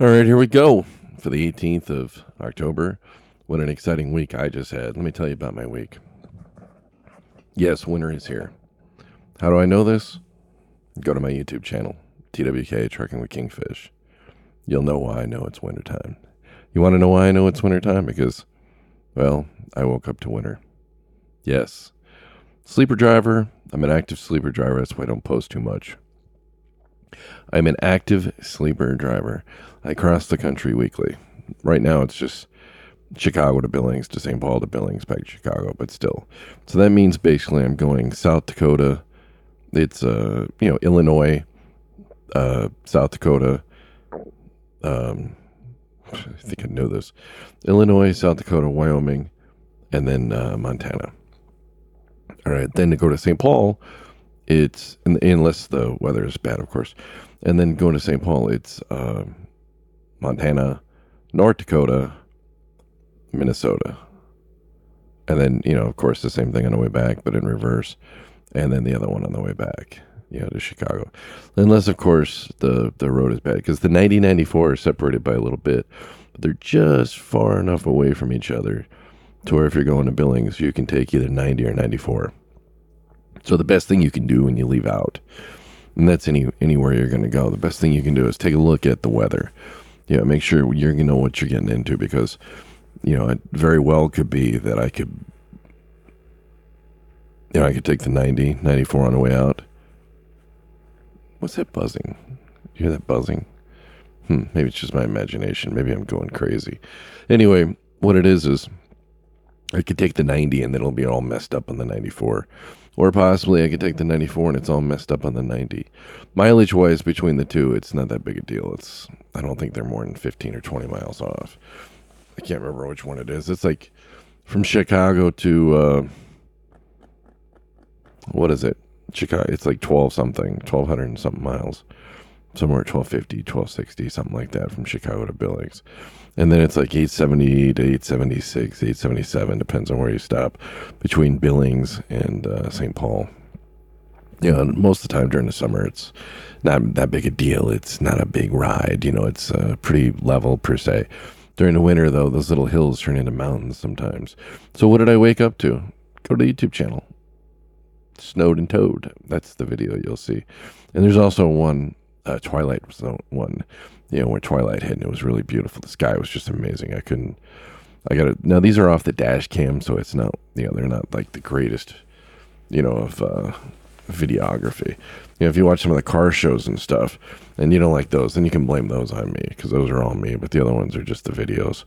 All right, here we go for the 18th of October. What an exciting week I just had. Let me tell you about my week. Yes, winter is here. How do I know this? Go to my YouTube channel, TWK Trucking with Kingfish. You'll know why I know it's wintertime. You want to know why I know it's wintertime? Because, well, I woke up to winter. Yes. Sleeper driver. I'm an active sleeper driver. That's why I don't post too much. I'm an active sleeper driver. I cross the country weekly. Right now, it's just Chicago to Billings to St. Paul to Billings back to Chicago, but still. So that means basically I'm going South Dakota. It's uh you know Illinois, uh South Dakota. Um, I think I know this. Illinois, South Dakota, Wyoming, and then uh, Montana. All right, then to go to St. Paul, it's unless the weather is bad, of course, and then going to St. Paul, it's uh, Montana, North Dakota, Minnesota, and then you know, of course, the same thing on the way back, but in reverse, and then the other one on the way back, you know, to Chicago, unless of course the the road is bad because the 90 94 are separated by a little bit, but they're just far enough away from each other to where if you're going to Billings, you can take either 90 or 94. So the best thing you can do when you leave out, and that's any anywhere you're going to go, the best thing you can do is take a look at the weather. You know, make sure you're going know what you're getting into because, you know, it very well could be that I could, you know, I could take the 90, 94 on the way out. What's that buzzing? You hear that buzzing? Hmm, maybe it's just my imagination. Maybe I'm going crazy. Anyway, what it is is I could take the 90 and then it'll be all messed up on the 94. Or possibly I could take the 94 and it's all messed up on the 90. Mileage wise, between the two, it's not that big a deal. It's I don't think they're more than 15 or 20 miles off. I can't remember which one it is. It's like from Chicago to uh, what is it? Chicago. It's like 12 something, 1200 and something miles. Somewhere at 1250, 1260, something like that from Chicago to Billings. And then it's like 870 to 876, 877, depends on where you stop, between Billings and uh, St. Paul. You know, most of the time during the summer, it's not that big a deal. It's not a big ride. You know, it's uh, pretty level per se. During the winter, though, those little hills turn into mountains sometimes. So, what did I wake up to? Go to the YouTube channel. Snowed and Towed. That's the video you'll see. And there's also one, uh, Twilight was the one you know, where twilight hit and it was really beautiful. The sky was just amazing. I couldn't, I got it. Now these are off the dash cam, so it's not, you know, they're not like the greatest, you know, of uh, videography. You know, if you watch some of the car shows and stuff and you don't like those, then you can blame those on me because those are all me. But the other ones are just the videos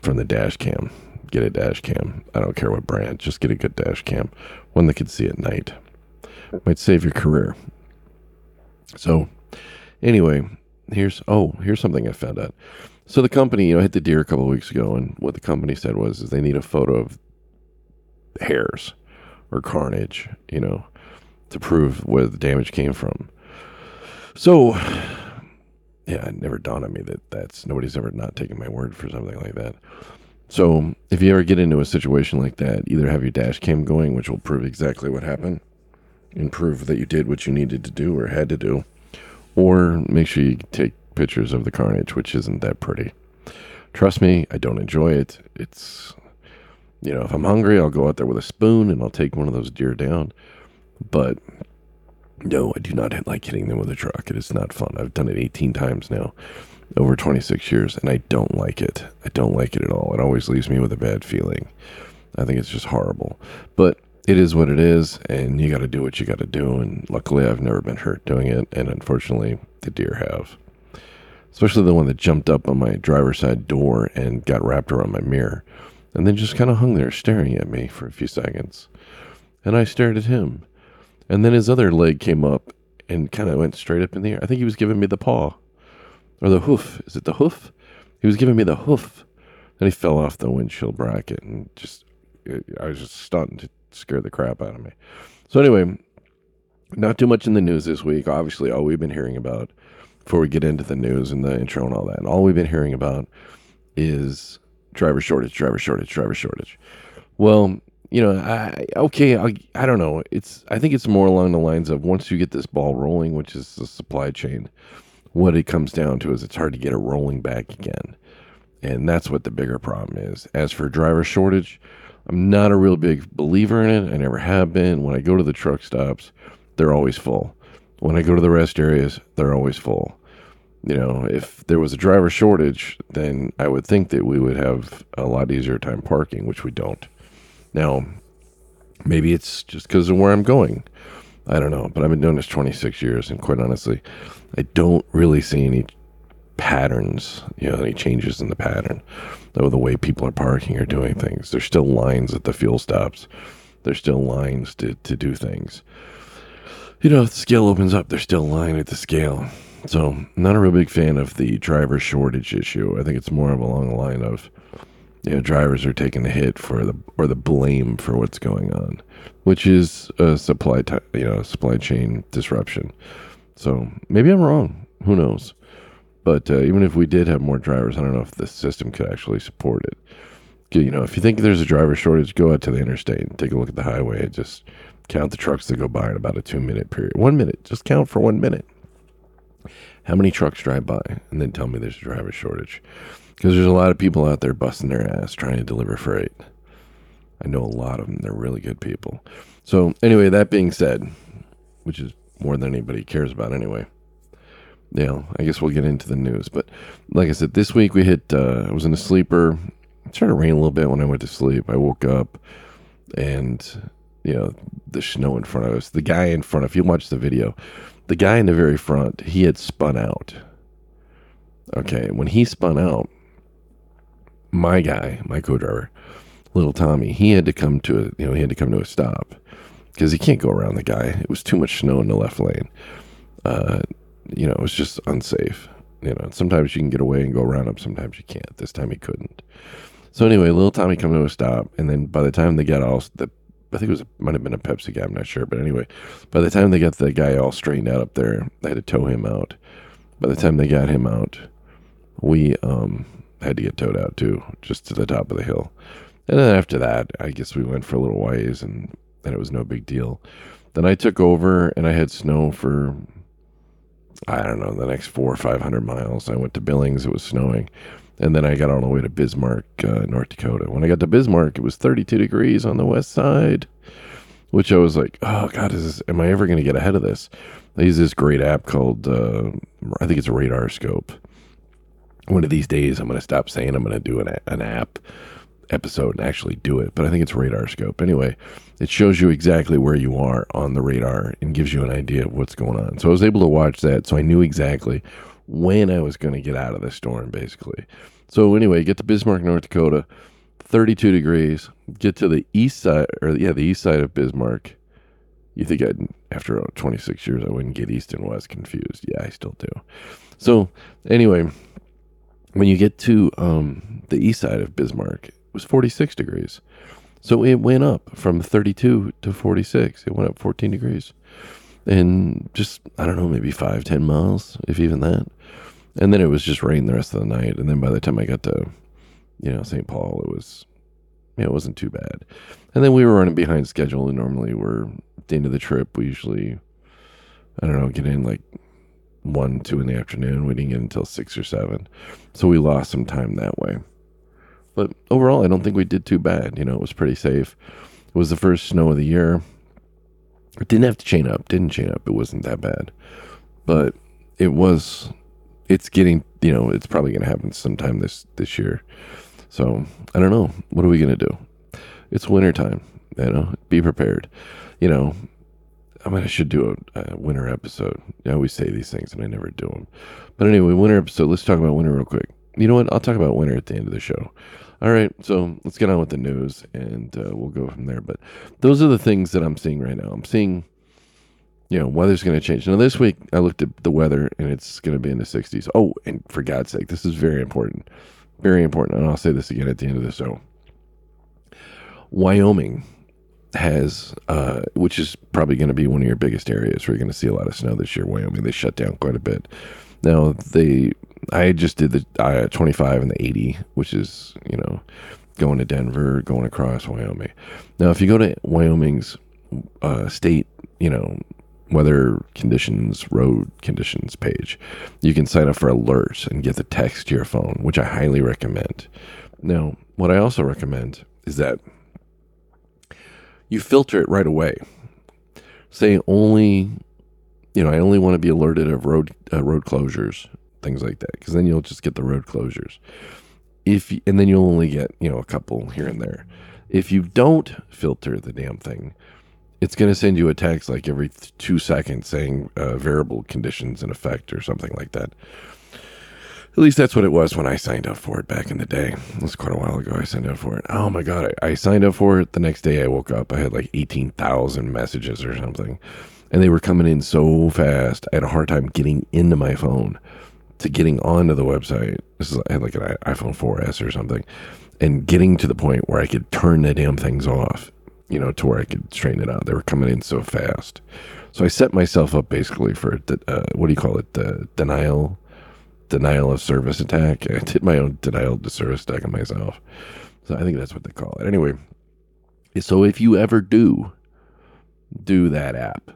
from the dash cam. Get a dash cam. I don't care what brand, just get a good dash cam, one that can see at night. Might save your career. So, anyway, here's oh here's something I found out. So the company, you know, hit the deer a couple weeks ago, and what the company said was is they need a photo of hairs or carnage, you know, to prove where the damage came from. So, yeah, it never dawned on me that that's nobody's ever not taken my word for something like that. So, if you ever get into a situation like that, either have your dash cam going, which will prove exactly what happened, and prove that you did what you needed to do or had to do, or make sure you take pictures of the carnage, which isn't that pretty. Trust me, I don't enjoy it. It's, you know, if I'm hungry, I'll go out there with a spoon and I'll take one of those deer down. But no, I do not like hitting them with a truck. It is not fun. I've done it 18 times now, over 26 years, and I don't like it. I don't like it at all. It always leaves me with a bad feeling. I think it's just horrible. But it is what it is, and you got to do what you got to do. And luckily, I've never been hurt doing it, and unfortunately, the deer have. Especially the one that jumped up on my driver's side door and got wrapped around my mirror, and then just kind of hung there staring at me for a few seconds. And I stared at him. And then his other leg came up and kind of went straight up in the air. I think he was giving me the paw or the hoof. Is it the hoof? He was giving me the hoof. And he fell off the windshield bracket and just, I was just stunned scared the crap out of me. So anyway, not too much in the news this week. Obviously, all we've been hearing about before we get into the news and the intro and all that, and all we've been hearing about is driver shortage, driver shortage, driver shortage. Well, you know, I okay, I, I don't know. It's I think it's more along the lines of once you get this ball rolling, which is the supply chain. what it comes down to is it's hard to get it rolling back again. And that's what the bigger problem is. As for driver shortage, I'm not a real big believer in it. I never have been. When I go to the truck stops, they're always full. When I go to the rest areas, they're always full. You know, if there was a driver shortage, then I would think that we would have a lot easier time parking, which we don't. Now, maybe it's just because of where I'm going. I don't know, but I've been doing this 26 years, and quite honestly, I don't really see any patterns, you know, any changes in the pattern of the way people are parking or doing things. There's still lines at the fuel stops. There's still lines to, to do things. You know, if the scale opens up, there's still line at the scale. So, not a real big fan of the driver shortage issue. I think it's more of along the line of, you know, drivers are taking the hit for the or the blame for what's going on, which is a supply, t- you know, supply chain disruption. So maybe I'm wrong. Who knows? But uh, even if we did have more drivers, I don't know if the system could actually support it. You know, if you think there's a driver shortage, go out to the interstate and take a look at the highway and just count the trucks that go by in about a two minute period. One minute. Just count for one minute. How many trucks drive by? And then tell me there's a driver shortage. Because there's a lot of people out there busting their ass trying to deliver freight. I know a lot of them. They're really good people. So, anyway, that being said, which is more than anybody cares about anyway. Yeah, I guess we'll get into the news. But like I said, this week we hit, uh, I was in a sleeper. It started to rain a little bit when I went to sleep. I woke up and, you know, the snow in front of us. The guy in front, if you watch the video, the guy in the very front, he had spun out. Okay, when he spun out, my guy, my co-driver, little Tommy, he had to come to a, you know, he had to come to a stop because he can't go around the guy. It was too much snow in the left lane. Uh, you know, it was just unsafe. You know, sometimes you can get away and go around him. Sometimes you can't. This time he couldn't. So anyway, little Tommy come to a stop, and then by the time they got all the, I think it was might have been a Pepsi guy. I'm not sure, but anyway, by the time they got the guy all straightened out up there, they had to tow him out. By the time they got him out, we um had to get towed out too, just to the top of the hill. And then after that, I guess we went for a little ways, and and it was no big deal. Then I took over and I had snow for I don't know the next four or five hundred miles. I went to Billings; it was snowing, and then I got all the way to Bismarck, uh, North Dakota. When I got to Bismarck, it was 32 degrees on the west side, which I was like, "Oh God, is this, am I ever going to get ahead of this?" I use this great app called uh, I think it's a Radar Scope. One of these days, I'm going to stop saying I'm going to do an, an app episode and actually do it, but I think it's Radar Scope. Anyway, it shows you exactly where you are on the radar and gives you an idea of what's going on. So I was able to watch that, so I knew exactly when I was going to get out of the storm, basically. So anyway, get to Bismarck, North Dakota, 32 degrees. Get to the east side, or yeah, the east side of Bismarck. You think I'd, after 26 years, I wouldn't get east and west confused? Yeah, I still do. So anyway, when you get to um, the east side of Bismarck, was 46 degrees. So it went up from 32 to 46. It went up 14 degrees. And just, I don't know, maybe five, 10 miles, if even that. And then it was just rain the rest of the night. And then by the time I got to, you know, St. Paul, it was, yeah, it wasn't too bad. And then we were running behind schedule. And normally we're at the end of the trip, we usually, I don't know, get in like one, two in the afternoon. We didn't get until six or seven. So we lost some time that way. But overall, I don't think we did too bad. You know, it was pretty safe. It was the first snow of the year. It didn't have to chain up. Didn't chain up. It wasn't that bad. But it was. It's getting. You know, it's probably going to happen sometime this this year. So I don't know. What are we going to do? It's wintertime. You know, be prepared. You know, I mean, I should do a, a, winter episode. I always say these things and I never do them. But anyway, winter episode. Let's talk about winter real quick. You know what? I'll talk about winter at the end of the show. All right, so let's get on with the news and uh, we'll go from there. But those are the things that I'm seeing right now. I'm seeing, you know, weather's going to change. Now, this week I looked at the weather and it's going to be in the 60s. Oh, and for God's sake, this is very important. Very important. And I'll say this again at the end of the show. Wyoming has, uh, which is probably going to be one of your biggest areas where you're going to see a lot of snow this year. Wyoming, they shut down quite a bit. Now they I just did the uh, 25 and the 80, which is, you know, going to Denver, going across Wyoming. Now, if you go to Wyoming's uh, state, you know, weather conditions, road conditions page. You can sign up for alerts and get the text to your phone, which I highly recommend. Now, what I also recommend is that you filter it right away. Say only, you know, I only want to be alerted of road uh, road closures, things like that, because then you'll just get the road closures. If and then you'll only get you know a couple here and there. If you don't filter the damn thing, it's going to send you a text like every two seconds saying uh, variable conditions in effect or something like that. At least that's what it was when I signed up for it back in the day. It was quite a while ago. I signed up for it. Oh my god! I, I signed up for it. The next day I woke up. I had like eighteen thousand messages or something, and they were coming in so fast. I had a hard time getting into my phone to getting onto the website. This is I had like an iPhone 4S or something, and getting to the point where I could turn the damn things off you know, to where I could straighten it out. They were coming in so fast. So I set myself up basically for uh, what do you call it? The denial, denial of service attack. I did my own denial of service attack on myself. So I think that's what they call it. Anyway, so if you ever do do that app,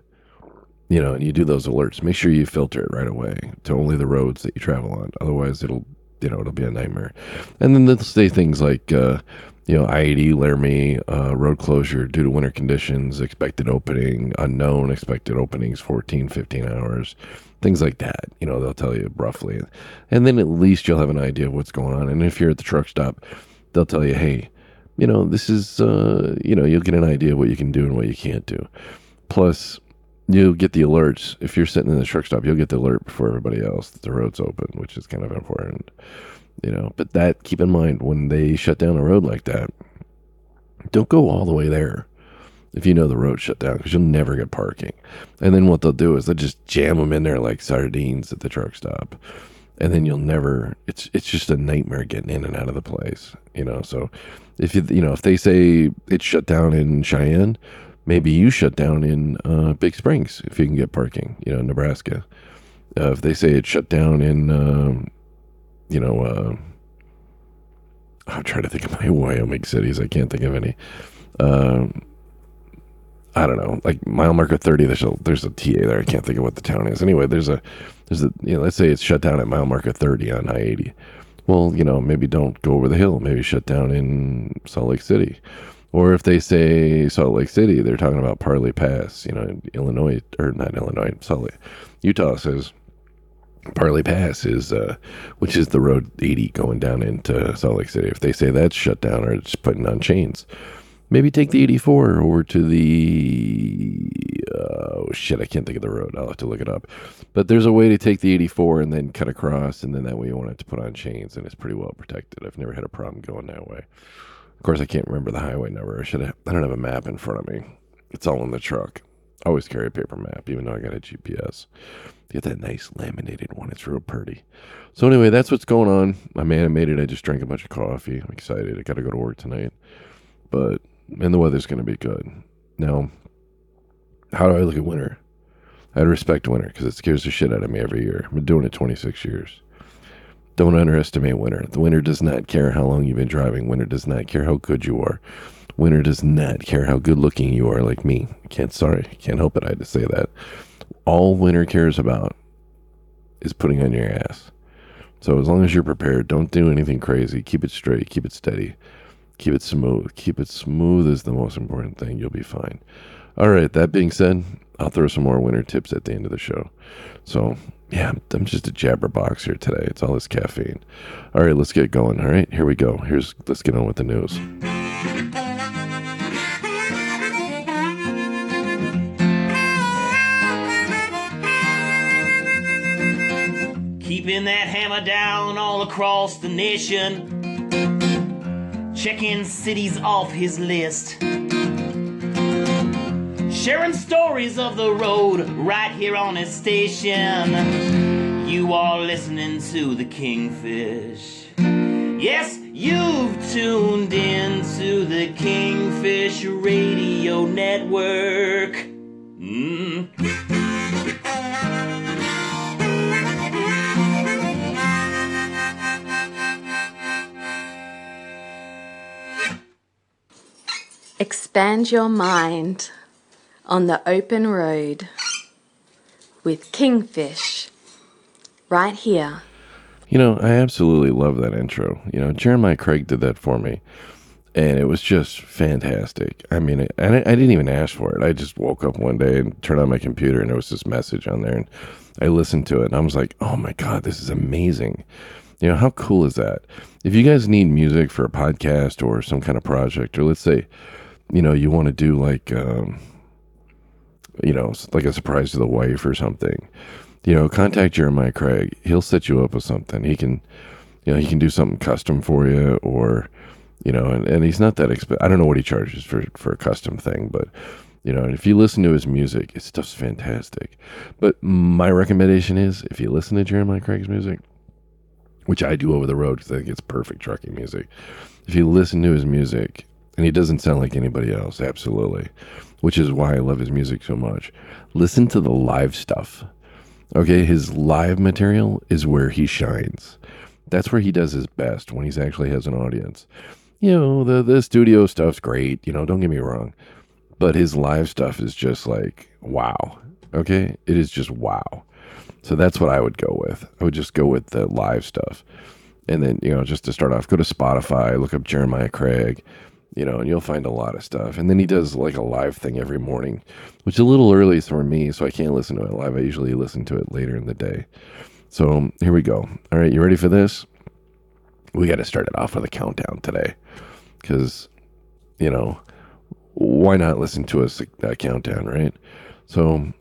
you know, and you do those alerts, make sure you filter it right away to only the roads that you travel on. Otherwise, it'll you know it'll be a nightmare. And then they'll say things like. Uh, you know, I-80 Laramie uh, road closure due to winter conditions, expected opening, unknown expected openings, 14, 15 hours, things like that. You know, they'll tell you roughly. And then at least you'll have an idea of what's going on. And if you're at the truck stop, they'll tell you, hey, you know, this is, uh, you know, you'll get an idea of what you can do and what you can't do. Plus, you'll get the alerts. If you're sitting in the truck stop, you'll get the alert before everybody else that the road's open, which is kind of important you know. But that keep in mind when they shut down a road like that don't go all the way there if you know the road shut down because you'll never get parking. And then what they'll do is they'll just jam them in there like sardines at the truck stop. And then you'll never it's it's just a nightmare getting in and out of the place you know. So if you you know if they say it's shut down in cheyenne maybe you shut down in uh, big springs if you can get parking you know nebraska uh, if they say it's shut down in um, you know, uh, I'm trying to think of my Wyoming cities. I can't think of any. Um, I don't know, like mile marker 30. There's a there's a TA there. I can't think of what the town is. Anyway, there's a there's a you know, let's say it's shut down at mile marker 30 on I-80. Well, you know, maybe don't go over the hill. Maybe shut down in Salt Lake City. Or if they say Salt Lake City, they're talking about Parley Pass. You know, Illinois or not Illinois, Salt Lake, Utah says Parley Pass is, uh, which is the road 80 going down into Salt Lake City. If they say that's shut down or it's putting on chains, maybe take the 84 over to the, oh shit, I can't think of the road. I'll have to look it up. But there's a way to take the 84 and then cut across, and then that way you won't have to put on chains, and it's pretty well protected. I've never had a problem going that way. Of course, I can't remember the highway number. I should have, I don't have a map in front of me. It's all in the truck. I always carry a paper map, even though I got a GPS. Get that nice laminated one. It's real pretty. So anyway, that's what's going on. My man made it. I just drank a bunch of coffee. I'm excited. I got to go to work tonight. But and the weather's going to be good. Now, how do I look at winter? I respect winter because it scares the shit out of me every year. I've been doing it 26 years. Don't underestimate winter. The winter does not care how long you've been driving. Winter does not care how good you are. Winter does not care how good looking you are, like me. Can't sorry, can't help it. I had to say that all winter cares about is putting on your ass. So as long as you're prepared, don't do anything crazy. Keep it straight, keep it steady, keep it smooth. Keep it smooth is the most important thing. You'll be fine. All right, that being said, I'll throw some more winter tips at the end of the show. So, yeah, I'm just a jabberbox here today. It's all this caffeine. All right, let's get going. All right, here we go. Here's let's get on with the news. keeping that hammer down all across the nation. Checking cities off his list. Sharing stories of the road right here on his station. You are listening to the Kingfish. Yes, you've tuned in to the Kingfish Radio Network. Mm. Expand your mind on the open road. with Kingfish. Right here. You know, I absolutely love that intro. You know, Jeremiah Craig did that for me, and it was just fantastic. I mean, I, I didn't even ask for it. I just woke up one day and turned on my computer, and there was this message on there, and I listened to it, and I was like, "Oh my god, this is amazing!" You know, how cool is that? If you guys need music for a podcast or some kind of project, or let's say, you know, you want to do like, um, you know, like a surprise to the wife or something you know, contact Jeremiah Craig. He'll set you up with something. He can, you know, he can do something custom for you, or, you know, and, and he's not that expensive. I don't know what he charges for for a custom thing, but you know, if you listen to his music, his stuff's fantastic. But my recommendation is, if you listen to Jeremiah Craig's music, which I do over the road because I think it's perfect trucking music. If you listen to his music, and he doesn't sound like anybody else, absolutely, which is why I love his music so much. Listen to the live stuff Okay, his live material is where he shines. That's where he does his best when he actually has an audience. You know, the the studio stuff's great, you know, don't get me wrong. But his live stuff is just like wow. Okay? It is just wow. So that's what I would go with. I would just go with the live stuff. And then, you know, just to start off, go to Spotify, look up Jeremiah Craig, you know, and you'll find a lot of stuff. And then he does like a live thing every morning, which is a little early for me, so I can't listen to it live. I usually listen to it later in the day. So here we go. All right, you ready for this? We got to start it off with a countdown today because, you know, why not listen to us a, a countdown, right? So,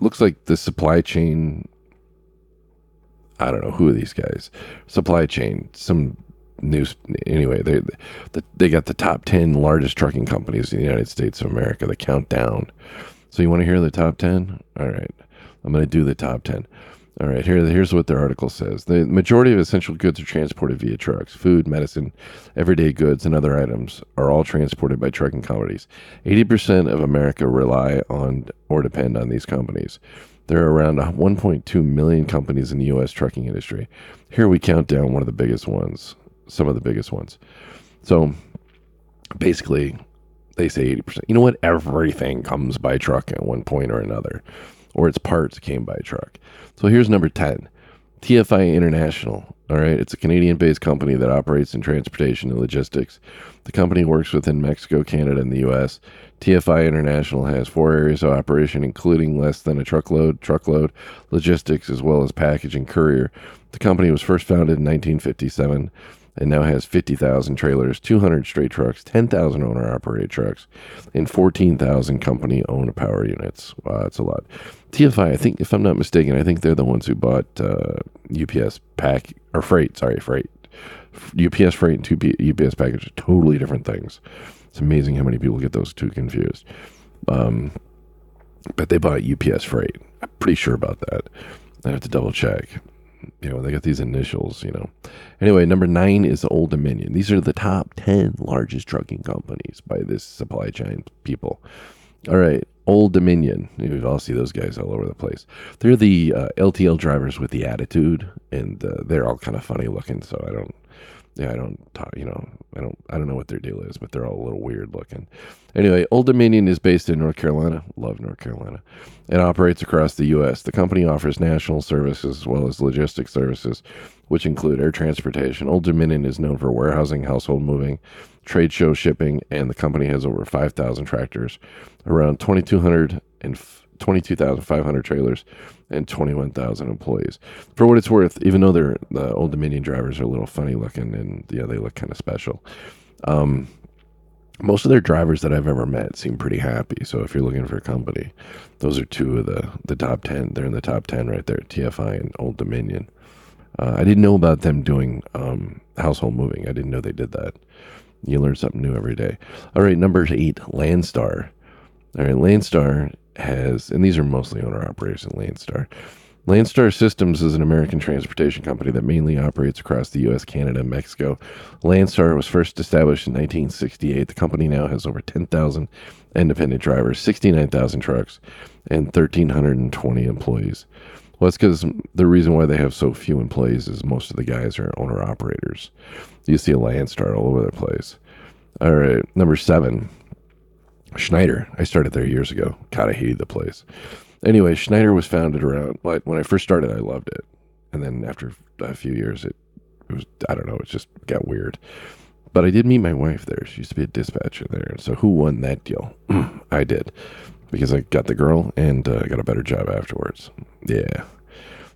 looks like the supply chain. I don't know who are these guys. Supply chain, some news anyway they they got the top 10 largest trucking companies in the united states of america the countdown. So you want to hear the top 10 all right i'm going to do the top 10 all right here here's what their article says. The majority of essential goods are transported via trucks. Food medicine everyday goods and other items are all transported by trucking companies. 80% of america rely on or depend on these companies. There are around 1.2 million companies in the U.S. trucking industry. Here we count down one of the biggest ones some of the biggest ones. So basically, they say 80%. You know what? Everything comes by truck at one point or another, or its parts came by truck. So here's number 10 TFI International. All right. It's a Canadian based company that operates in transportation and logistics. The company works within Mexico, Canada, and the U.S. TFI International has four areas of operation, including less than a truckload, truckload, logistics, as well as package and courier. The company was first founded in 1957 and now has 50,000 trailers, 200 straight trucks, 10,000 owner operated trucks, and 14,000 company owned power units. Wow, that's a lot. TFI, I think, if I'm not mistaken, I think they're the ones who bought uh, UPS pack or freight. Sorry, freight. UPS freight and two UPS package are totally different things. It's amazing how many people get those two confused. Um, but they bought UPS freight. I'm pretty sure about that. I have to double check you know, they got these initials, you know. Anyway, number nine is Old Dominion. These are the top 10 largest trucking companies by this supply chain people. All right, Old Dominion. You all see those guys all over the place. They're the uh, LTL drivers with the attitude, and uh, they're all kind of funny looking. So I don't, yeah, I don't talk, you know, I don't, I don't know what their deal is, but they're all a little weird looking. Anyway, Old Dominion is based in North Carolina. Love North Carolina. It operates across the U.S. The company offers national services as well as logistics services, which include air transportation. Old Dominion is known for warehousing, household moving, trade show shipping, and the company has over 5,000 tractors, around 2,200 and 22,500 trailers, and 21,000 employees. For what it's worth, even though they're the Old Dominion drivers are a little funny looking and yeah, they look kind of special. Um, most of their drivers that I've ever met seem pretty happy. So if you're looking for a company, those are two of the the top ten. They're in the top ten right there, TFI and Old Dominion. Uh, I didn't know about them doing um, household moving. I didn't know they did that. You learn something new every day. All right, number eight, Landstar. All right, Landstar has, and these are mostly owner operators in Landstar. Landstar Systems is an American transportation company that mainly operates across the U.S., Canada, and Mexico. Landstar was first established in 1968. The company now has over 10,000 independent drivers, 69,000 trucks, and 1,320 employees. Well, that's because the reason why they have so few employees is most of the guys are owner operators. You see a Landstar all over the place. All right, number seven, Schneider. I started there years ago. God, I hated the place. Anyway, Schneider was founded around like, when I first started. I loved it, and then after a few years, it, it was I don't know, it just got weird. But I did meet my wife there. She used to be a dispatcher there. So who won that deal? I did because I got the girl and uh, got a better job afterwards. Yeah.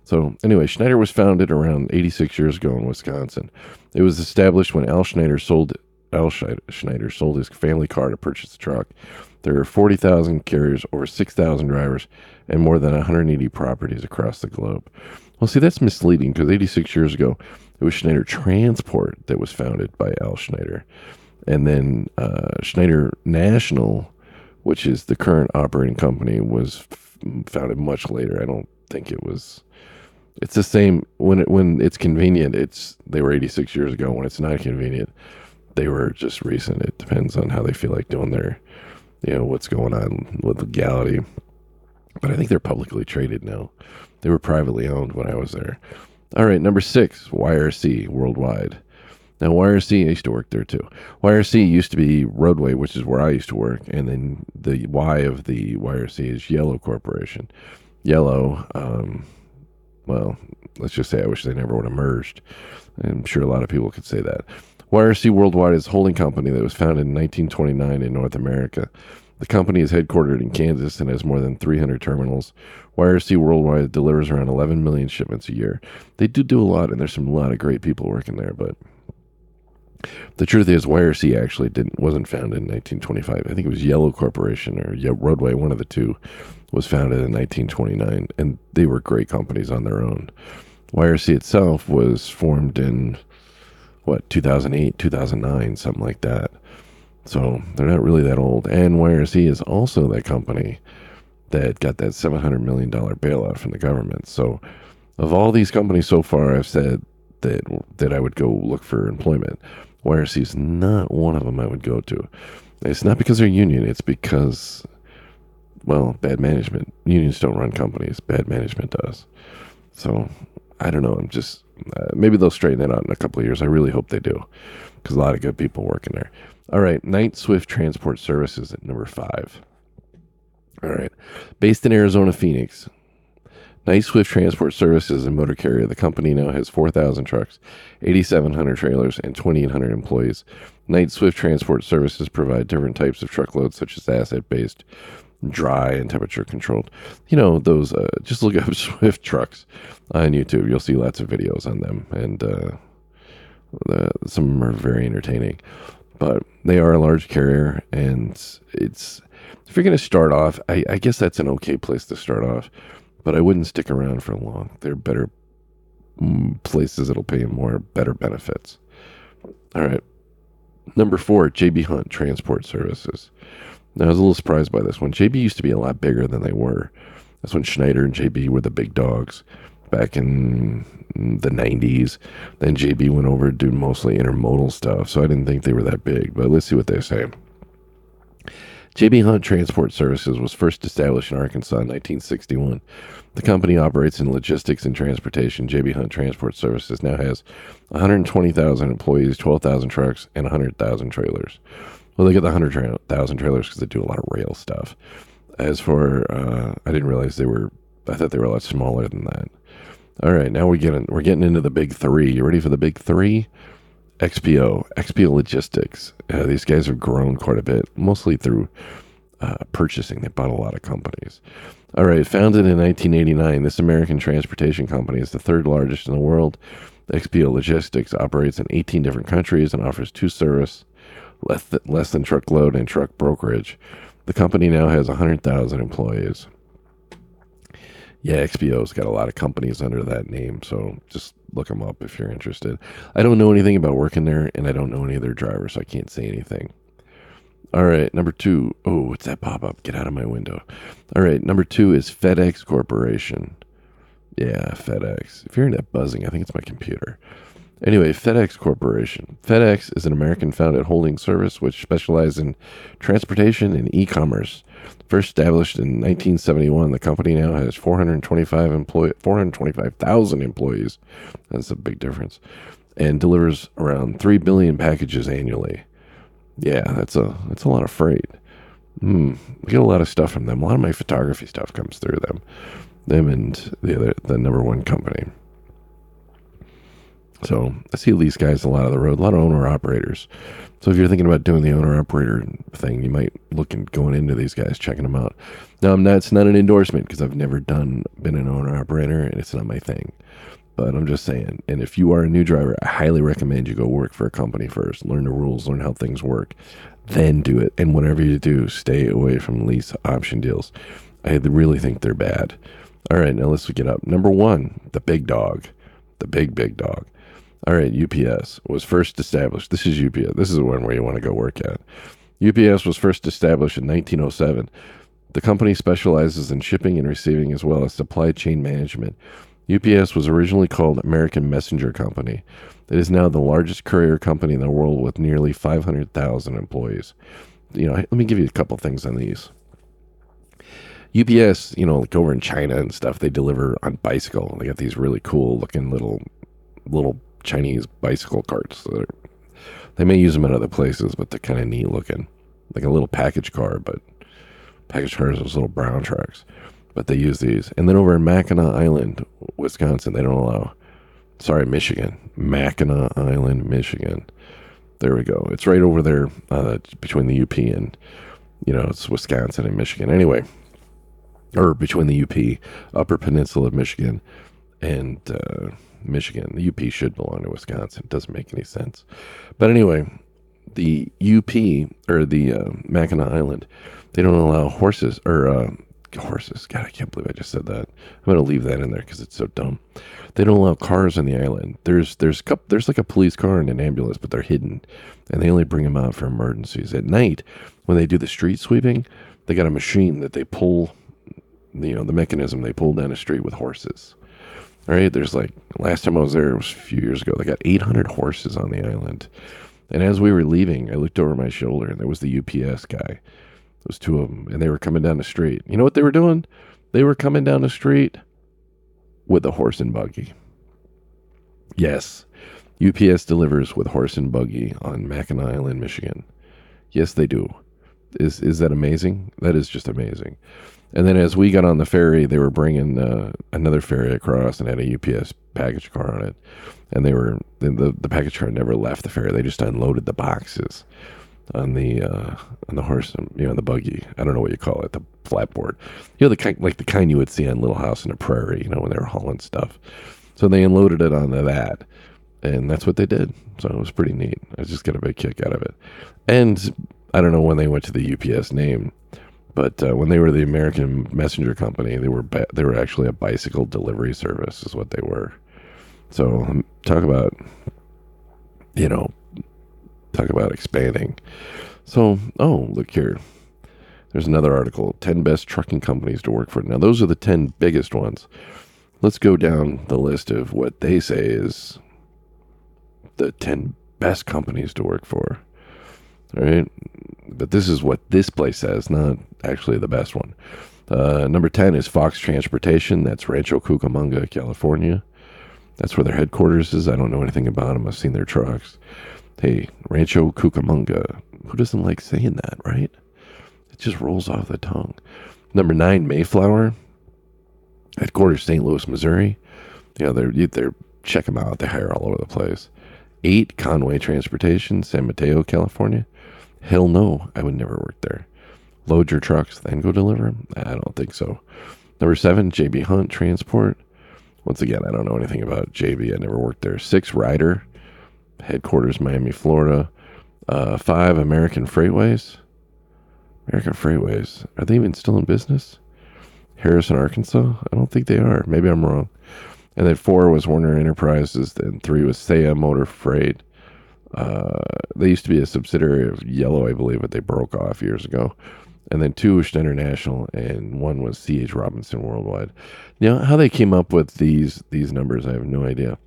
So anyway, Schneider was founded around 86 years ago in Wisconsin. It was established when Al Schneider sold Al Schneider sold his family car to purchase a truck. There are 40,000 carriers, over 6,000 drivers, and more than 180 properties across the globe. Well, see, that's misleading because 86 years ago, it was Schneider Transport that was founded by Al Schneider. And then uh, Schneider National, which is the current operating company, was f- founded much later. I don't think it was. It's the same when it when it's convenient. It's they were 86 years ago. When it's not convenient, they were just recent. It depends on how they feel like doing their, you know, what's going on with legality. But I think they're publicly traded now. They were privately owned when I was there. All right, number six, YRC worldwide. Now, YRC, I used to work there too. YRC used to be Roadway, which is where I used to work, and then the Y of the YRC is Yellow Corporation. Yellow, um, well, let's just say I wish they never would have merged. I'm sure a lot of people could say that. YRC Worldwide is a holding company that was founded in 1929 in North America. The company is headquartered in Kansas and has more than 300 terminals. YRC Worldwide delivers around 11 million shipments a year. They do do a lot, and there's some a lot of great people working there. But the truth is, YRC actually didn't wasn't founded in 1925. I think it was Yellow Corporation or Roadway, one of the two, was founded in 1929, and they were great companies on their own. YRC itself was formed in what 2008, 2009, something like that. So they're not really that old. And YRC is also that company that got that $700 million bailout from the government. So of all these companies so far, I've said that, that I would go look for employment. YRC is not one of them I would go to. It's not because they're union. It's because, well, bad management. Unions don't run companies. Bad management does. So I don't know. I'm just, uh, maybe they'll straighten that out in a couple of years. I really hope they do because a lot of good people working there. All right, Knight Swift Transport Services at number five. All right, based in Arizona, Phoenix. Knight Swift Transport Services and motor carrier. The company now has 4,000 trucks, 8,700 trailers, and 2,800 employees. Knight Swift Transport Services provide different types of truckloads, such as asset based, dry, and temperature controlled. You know, those, uh, just look up Swift trucks on YouTube. You'll see lots of videos on them, and uh, some of them are very entertaining but they are a large carrier, and it's if you're going to start off, I, I, guess that's an okay place to start off, but I wouldn't stick around for long. There are better mm, places that'll pay more, better benefits. All right. Number four, JB Hunt Transport Services. I was a little surprised by this one. JB used to be a lot bigger than they were. That's when Schneider and JB were the big dogs back in the 90s. Then JB went over to do mostly intermodal stuff, so I didn't think they were that big. But let's see what they say. JB Hunt Transport Services was first established in Arkansas in 1961. The company operates in logistics and transportation. JB Hunt Transport Services now has 120,000 employees, 12,000 trucks, and 100,000 trailers. Well, they get the 100,000 trailers because they do a lot of rail stuff. As for, uh, I didn't realize they were, I thought they were a lot smaller than that. All right, now we get in, we're getting into the big three. You ready for the big three? XPO, XPO Logistics. Uh, these guys have grown quite a bit, mostly through uh, purchasing. They bought a lot of companies. All right, founded in 1989, this American transportation company is the third largest in the world. XPO Logistics operates in 18 different countries and offers two service, less, th- less than truckload and truck brokerage. The company now has 100,000 employees yeah, XPO's got a lot of companies under that name, so just look them up if you're interested. I don't know anything about working there, and I don't know any of their drivers, so I can't say anything. All right, number two. Oh, what's that pop up? Get out of my window. All right, number two is FedEx Corporation. Yeah, FedEx. If you're in that buzzing, I think it's my computer. Anyway, FedEx Corporation. FedEx is an American founded holding service which specializes in transportation and e commerce. First established in 1971, the company now has 425 employ 425,000 employees. That's a big difference, and delivers around three billion packages annually. Yeah, that's a that's a lot of freight. Hmm. We get a lot of stuff from them. A lot of my photography stuff comes through them. Them and the other, the number one company. So I see these guys a lot of the road, a lot of owner operators. So if you're thinking about doing the owner operator thing, you might look and going into these guys, checking them out. Now, I'm not, it's not an endorsement because I've never done been an owner operator and it's not my thing. But I'm just saying, and if you are a new driver, I highly recommend you go work for a company first, learn the rules, learn how things work, then do it. And whatever you do, stay away from lease option deals. I really think they're bad. All right, now let's get up. Number one, the big dog, the big, big dog. All right, UPS was first established. This is UPS. This is the one where you want to go work at. UPS was first established in 1907. The company specializes in shipping and receiving as well as supply chain management. UPS was originally called American Messenger Company. It is now the largest courier company in the world with nearly 500,000 employees. You know, let me give you a couple things on these. UPS, you know, like over in China and stuff, they deliver on bicycle. They got these really cool looking little little Chinese bicycle carts. They may use them at other places, but they're kind of neat looking, like a little package car. But package cars, those little brown trucks. But they use these. And then over in Mackinac Island, Wisconsin, they don't allow. Sorry, Michigan, Mackinac Island, Michigan. There we go. It's right over there uh, between the UP and you know it's Wisconsin and Michigan. Anyway, or between the UP, Upper Peninsula of Michigan, and uh, Michigan. The UP should belong to Wisconsin. It doesn't make any sense. But anyway, the UP or the uh, Mackinac Island, they don't allow horses or uh, horses. God, I can't believe I just said that. I'm going to leave that in there because it's so dumb. They don't allow cars on the island. There's there's couple, there's like a police car and an ambulance, but they're hidden, and they only bring them out for emergencies at night. When they do the street sweeping, they got a machine that they pull, you know, the mechanism they pull down the street with horses. Right, there's like last time I was there it was a few years ago. They got 800 horses on the island, and as we were leaving, I looked over my shoulder and there was the UPS guy. There was two of them, and they were coming down the street. You know what they were doing? They were coming down the street with a horse and buggy. Yes, UPS delivers with horse and buggy on Mackinac Island, Michigan. Yes, they do. Is is that amazing? That is just amazing. And then as we got on the ferry, they were bringing uh, another ferry across and had a UPS package car on it. And they were the the package car never left the ferry. They just unloaded the boxes on the uh, on the horse, you know, the buggy. I don't know what you call it, the flatboard. You know, the kind like the kind you would see on Little House on the Prairie. You know, when they were hauling stuff. So they unloaded it onto that, and that's what they did. So it was pretty neat. I just got a big kick out of it. And I don't know when they went to the UPS name, but uh, when they were the American Messenger Company, they were ba- they were actually a bicycle delivery service, is what they were. So um, talk about, you know, talk about expanding. So oh look here, there's another article: ten best trucking companies to work for. Now those are the ten biggest ones. Let's go down the list of what they say is the ten best companies to work for. Right, but this is what this place says, not actually the best one. Uh, number 10 is Fox Transportation. That's Rancho Cucamonga, California. That's where their headquarters is. I don't know anything about them. I've seen their trucks. Hey, Rancho Cucamonga. Who doesn't like saying that, right? It just rolls off the tongue. Number nine, Mayflower. Headquarters, St. Louis, Missouri. You know, they're, they're, check them out. They hire all over the place. Eight, Conway Transportation, San Mateo, California. Hell no, I would never work there. Load your trucks, then go deliver? I don't think so. Number seven, JB Hunt Transport. Once again, I don't know anything about JB. I never worked there. Six, Ryder, headquarters, Miami, Florida. Uh, five, American Freightways. American Freightways. Are they even still in business? Harrison, Arkansas? I don't think they are. Maybe I'm wrong. And then four was Werner Enterprises. Then three was Saia Motor Freight. Uh, they used to be a subsidiary of Yellow, I believe, but they broke off years ago. And then two was International, and one was C.H. Robinson Worldwide. You know how they came up with these these numbers, I have no idea.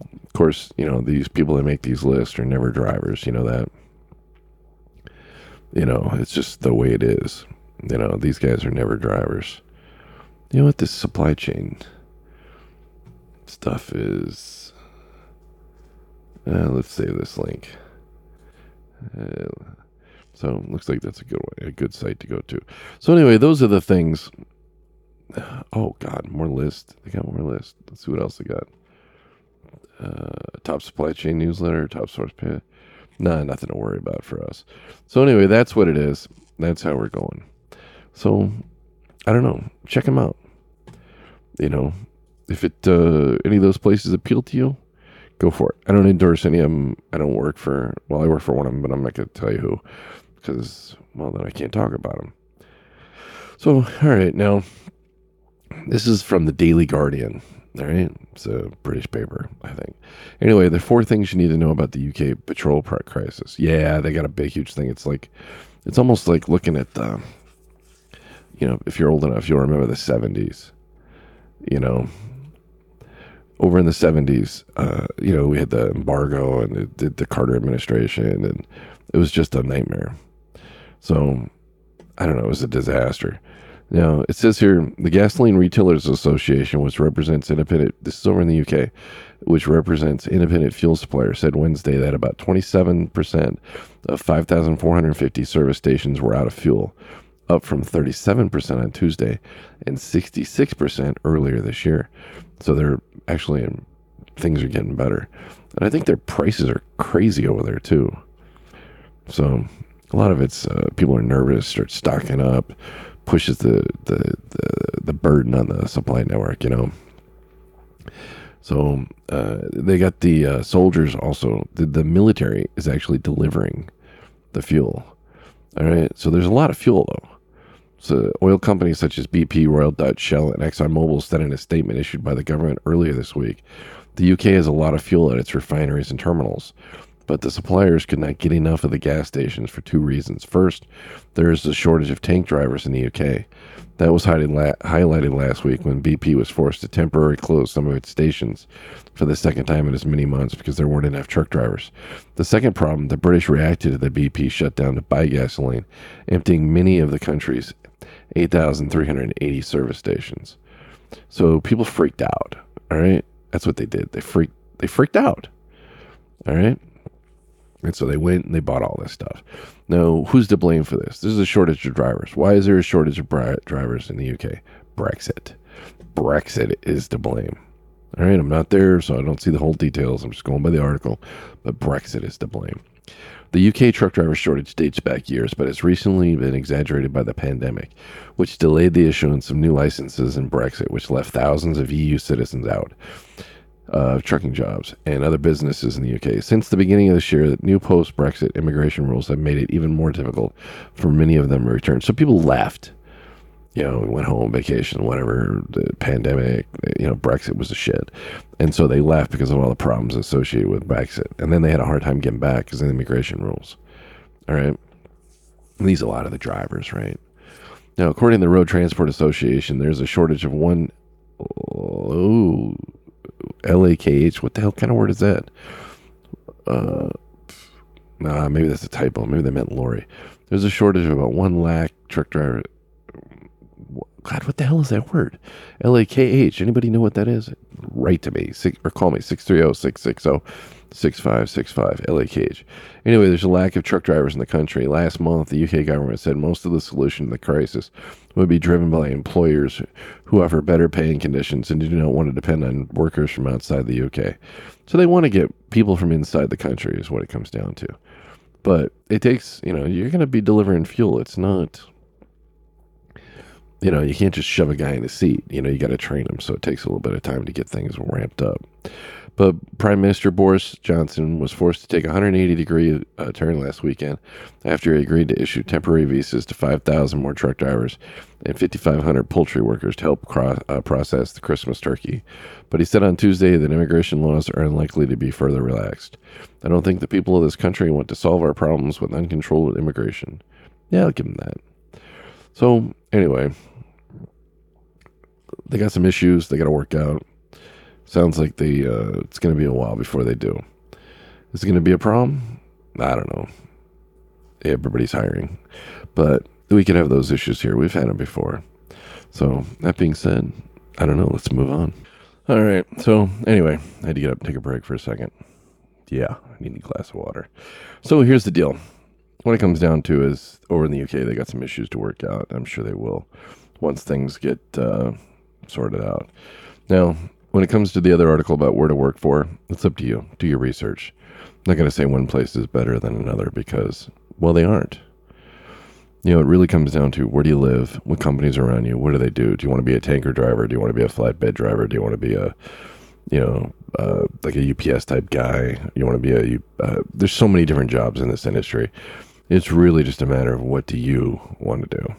Of course, you know these people that make these lists are never drivers. You know that. You know it's just the way it is. You know these guys are never drivers. You know what this supply chain stuff is uh, let's save this link. Uh, So looks like that's a good a good site to go to. So anyway, those are the things. Oh God, more list. They got more list. Let's see what else they got. Uh, top supply chain newsletter, top source pay. Nah, nothing to worry about for us. So anyway, that's what it is. That's how we're going. So I don't know. Check them out. You know, if it uh, any of those places appeal to you, go for it. I don't endorse any of them. I don't work for. Well, I work for one of them, but I'm not going to tell you who, because well, then I can't talk about them. So, all right, now this is from the Daily Guardian. All right, it's a British paper, I think. Anyway, the four things you need to know about the UK petrol crisis. Yeah, they got a big, huge thing. It's like, it's almost like looking at the, you know, if you're old enough, you'll remember the '70s. You know, over in the 70s, uh, you know, we had the embargo and it did the Carter administration, and it was just a nightmare. So, I don't know, it was a disaster. Now, it says here the Gasoline Retailers Association, which represents independent, this is over in the UK, which represents independent fuel suppliers, said Wednesday that about 27% of 5,450 service stations were out of fuel, up from 37% on Tuesday and 66% earlier this year. So they're actually, things are getting better. And I think their prices are crazy over there too. So a lot of it's uh, people are nervous, start stocking up, pushes the, the, the, the burden on the supply network, you know. So uh, they got the uh, soldiers also. The, the military is actually delivering the fuel. All right. So there's a lot of fuel though. So oil companies such as BP, Royal Dutch, Shell, and ExxonMobil said in a statement issued by the government earlier this week, the UK has a lot of fuel at its refineries and terminals, but the suppliers could not get enough of the gas stations for two reasons. First, there is a shortage of tank drivers in the UK. That was highlighted last week when BP was forced to temporarily close some of its stations for the second time in as many months because there weren't enough truck drivers. The second problem, the British reacted to the BP shutdown to buy gasoline, emptying many of the country's 8,380 service stations. So people freaked out. All right. That's what they did. They freaked, they freaked out. All right. And so they went and they bought all this stuff. Now, who's to blame for this? This is a shortage of drivers. Why is there a shortage of drivers in the UK? Brexit. Brexit is to blame. All right, I'm not there, so I don't see the whole details. I'm just going by the article, but Brexit is to blame. The UK truck driver shortage dates back years, but has recently been exaggerated by the pandemic, which delayed the issuance of new licenses and Brexit, which left thousands of EU citizens out of trucking jobs and other businesses in the UK. Since the beginning of this year, new post Brexit immigration rules have made it even more difficult for many of them to return. So people left you know, went home, vacation, whatever, the pandemic, you know, Brexit was a shit. And so they left because of all the problems associated with Brexit. And then they had a hard time getting back because of the immigration rules. All right. And these are a lot of the drivers, right? Now, according to the Road Transport Association, there's a shortage of one, oh, LAKH. What the hell kind of word is that? Uh, nah, maybe that's a typo. Maybe they meant lorry. There's a shortage of about one lakh truck driver God, what the hell is that word? L A K H. Anybody know what that is? Write to me or call me 630 660 6565 LAKH. Anyway, there's a lack of truck drivers in the country. Last month, the UK government said most of the solution to the crisis would be driven by employers who offer better paying conditions and do not want to depend on workers from outside the UK. So they want to get people from inside the country, is what it comes down to. But it takes, you know, you're going to be delivering fuel. It's not you know, you can't just shove a guy in a seat. You know, you got to train him. So it takes a little bit of time to get things ramped up. But Prime Minister Boris Johnson was forced to take a 180 degree uh, turn last weekend after he agreed to issue temporary visas to 5,000 more truck drivers and 5,500 poultry workers to help cross, uh, process the Christmas turkey. But he said on Tuesday that immigration laws are unlikely to be further relaxed. I don't think the people of this country want to solve our problems with uncontrolled immigration. Yeah, I'll give him that. So, anyway, they got some issues they got to work out. Sounds like they uh, it's going to be a while before they do. Is it going to be a problem? I don't know. Everybody's hiring, but we could have those issues here. We've had them before. So that being said, I don't know. Let's move on. All right. So anyway, I had to get up take a break for a second. Yeah, I need a glass of water. So here's the deal. What it comes down to is over in the UK, they got some issues to work out. I'm sure they will once things get uh, sorted out. Now, when it comes to the other article about where to work for, it's up to you. Do your research. I'm not going to say one place is better than another because, well, they aren't. You know, it really comes down to where do you live? What companies are around you? What do they do? Do you want to be a tanker driver? Do you want to be a flatbed driver? Do you want to be a, you know, uh, like a UPS type guy? You want to be a, uh, there's so many different jobs in this industry. It's really just a matter of what do you want to do?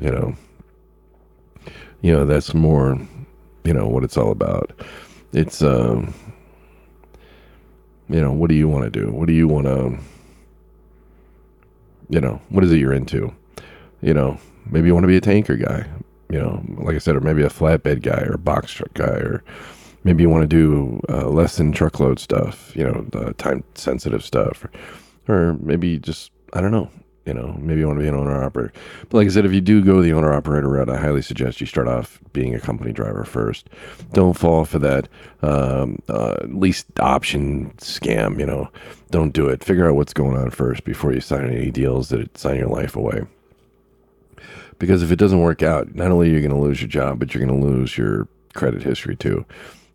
You know, you know, that's more, you know, what it's all about. It's, um, you know, what do you want to do? What do you want to, you know, what is it you're into? You know, maybe you want to be a tanker guy, you know, like I said, or maybe a flatbed guy or a box truck guy, or maybe you want to do uh, less than truckload stuff, you know, the time sensitive stuff, or, maybe just, I don't know, you know, maybe you want to be an owner operator. But like I said, if you do go the owner operator route, I highly suggest you start off being a company driver first. Don't fall for that um, uh, least option scam. You know, don't do it. Figure out what's going on first before you sign any deals that sign your life away. Because if it doesn't work out, not only are you going to lose your job, but you're going to lose your credit history too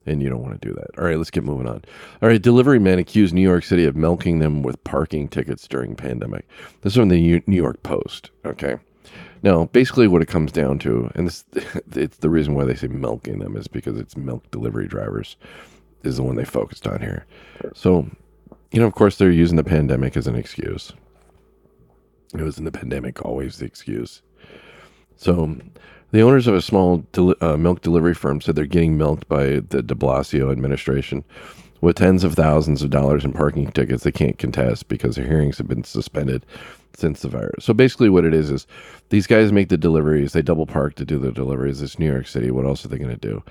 and you don't want to do that. All right, let's get moving on. All right, delivery man accused New York City of milking them with parking tickets during pandemic. This is from the New York Post. Okay. Now, basically, what it comes down to, and this, it's the reason why they say milking them is because it's milk delivery drivers is the one they focused on here. So, you know, of course, they're using the pandemic as an excuse. It was in the pandemic always the excuse. So the owners of a small del- uh, milk delivery firm said they're getting milked by the de Blasio administration with tens of thousands of dollars in parking tickets they can't contest because their hearings have been suspended since the virus. So basically, what it is is these guys make the deliveries, they double park to do the deliveries. It's New York City. What else are they going to do?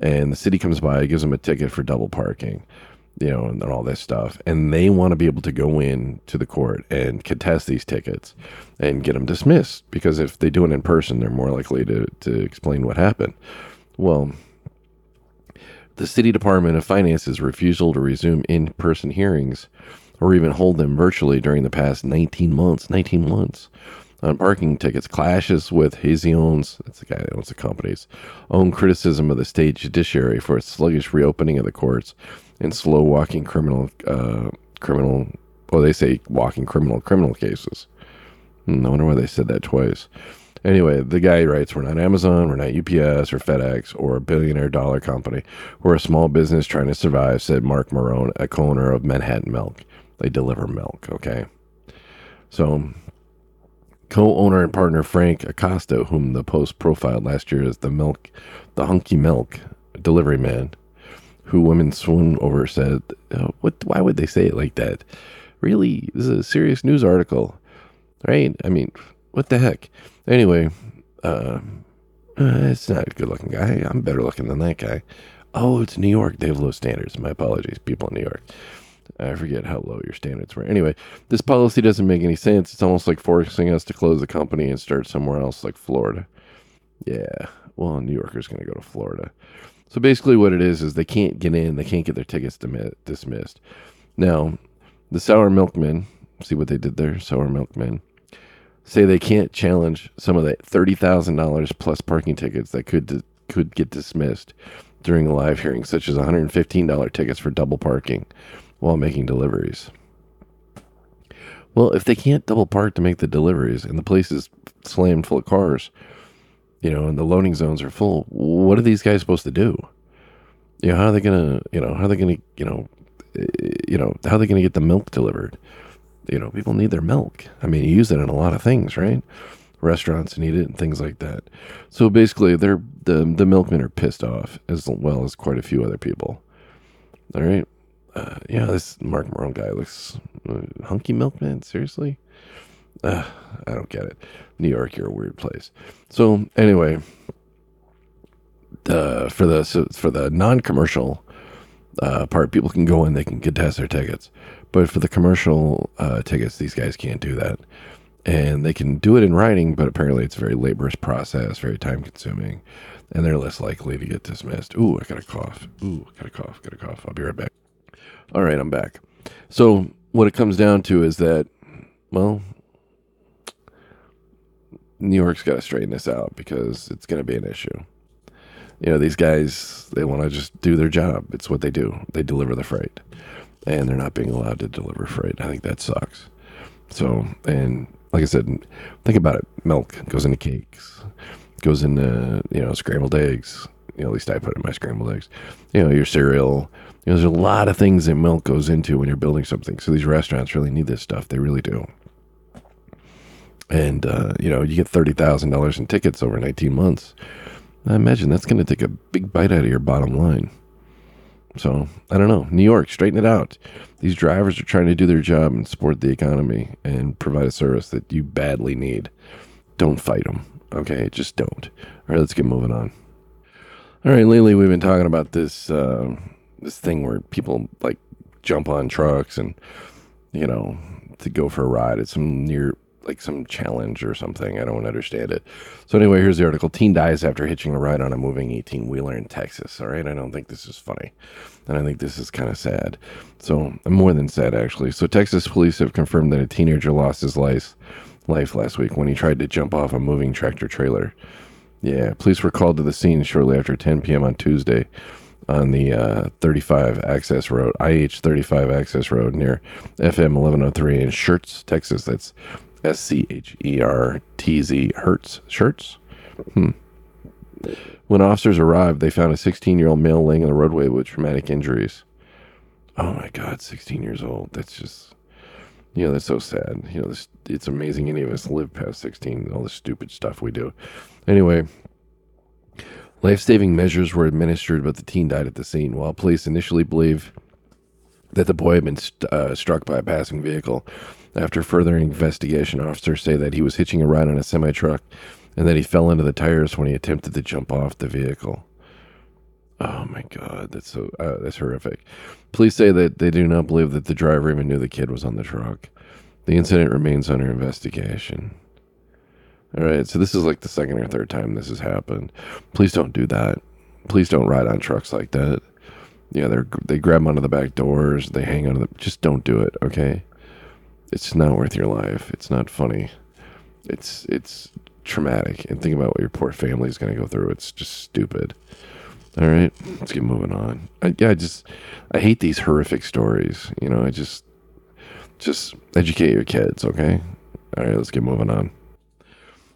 And the city comes by, gives them a ticket for double parking you know, and, all this stuff. And they want to be able to go in to the court and contest these tickets and get them dismissed because if they do it in person, they're more likely to, to explain what happened. Well, the City Department of Finance's refusal to resume in person hearings or even hold them virtually during the past 19 months, 19 months on parking tickets clashes with Hazion's, that's the guy that owns the company's, own criticism of the state judiciary for its sluggish reopening of the courts and slow walking criminal uh, criminal. Well, they say walking criminal criminal cases. Hmm, I wonder why they said that twice. Anyway, the guy writes, We're not Amazon, we're not UPS or FedEx or a billionaire dollar company. We're a small business trying to survive, said Mark Marone, a co owner of Manhattan Milk. They deliver milk, okay? So, co owner and partner Frank Acosta, whom the Post profiled last year as the milk, the hunky milk delivery man, who women swoon over said, oh, "What? Why would they say it like that? Really, this is a serious news article, right? I mean, what the heck? Anyway, uh, uh, it's not a good-looking guy. I'm better looking than that guy. Oh, it's New York. They have low standards. My apologies, people in New York. I forget how low your standards were. Anyway, this policy doesn't make any sense. It's almost like forcing us to close the company and start somewhere else, like Florida. Yeah, well, New Yorker's going to go to Florida. So basically, what it is is they can't get in, they can't get their tickets dismissed. Now, the sour milkmen, see what they did there, sour milkmen, say they can't challenge some of the thirty thousand dollars plus parking tickets that could could get dismissed during a live hearing, such as one hundred and fifteen dollar tickets for double parking while making deliveries. Well, if they can't double park to make the deliveries and the place is slammed full of cars, you know, and the loading zones are full. What are these guys supposed to do? You know, how are they gonna, you know, how are they gonna, you know, eh, you know, how are they gonna get the milk delivered? You know, people need their milk. I mean, you use it in a lot of things, right? Restaurants need it and things like that. So basically, they're the the milkmen are pissed off as well as quite a few other people. All right, uh, yeah, this Mark Marone guy looks uh, hunky milkman. Seriously, I don't get it. New York, you're a weird place. So anyway, for the so for the non-commercial uh, part, people can go in, they can contest their tickets, but for the commercial uh, tickets, these guys can't do that, and they can do it in writing, but apparently it's a very laborious process, very time-consuming, and they're less likely to get dismissed. Ooh, I got a cough. Ooh, got a cough. Got a cough. I'll be right back. All right, I'm back. So what it comes down to is that well, New York's got to straighten this out because it's going to be an issue. You know, these guys, they want to just do their job. It's what they do. They deliver the freight. And they're not being allowed to deliver freight. I think that sucks. So, and like I said, think about it. Milk goes into cakes, goes into, you know, scrambled eggs. You know, at least I put in my scrambled eggs. You know, your cereal. You know, there's a lot of things that milk goes into when you're building something. So these restaurants really need this stuff. They really do and uh, you know you get thirty thousand dollars in tickets over nineteen months. I imagine that's going to take a big bite out of your bottom line. So I don't know. New York, straighten it out. These drivers are trying to do their job and support the economy and provide a service that you badly need. Don't fight them. Okay, just don't. All right, let's get moving on. All right, lately we've been talking about this uh, this thing where people like jump on trucks and you know to go for a ride. at some near like some challenge or something. I don't understand it. So anyway, here's the article. Teen dies after hitching a ride on a moving 18 wheeler in Texas. All right. I don't think this is funny. And I think this is kind of sad. So I'm more than sad, actually. So Texas police have confirmed that a teenager lost his life, life last week when he tried to jump off a moving tractor trailer. Yeah, police were called to the scene shortly after 10 p.m. on Tuesday on the uh, 35 access road, IH 35 access road near FM 1103 in Schertz, Texas. That's S C H E R T Z Hertz shirts. Hmm. When officers arrived, they found a 16 year old male laying in the roadway with traumatic injuries. Oh my God, 16 years old. That's just, you know, that's so sad. You know, this, it's amazing any of us live past 16, all the stupid stuff we do. Anyway, life saving measures were administered, but the teen died at the scene. While police initially believe that the boy had been st- uh, struck by a passing vehicle, after further investigation, officers say that he was hitching a ride on a semi truck and that he fell into the tires when he attempted to jump off the vehicle. Oh my God, that's so uh, that's horrific. Police say that they do not believe that the driver even knew the kid was on the truck. The incident remains under investigation. All right, so this is like the second or third time this has happened. Please don't do that. Please don't ride on trucks like that. Yeah, they they grab onto the back doors, they hang onto the. Just don't do it, okay? it's not worth your life. It's not funny. It's it's traumatic. And think about what your poor family is going to go through. It's just stupid. All right, let's get moving on. I, yeah, I just I hate these horrific stories. You know, I just just educate your kids, okay? All right, let's get moving on.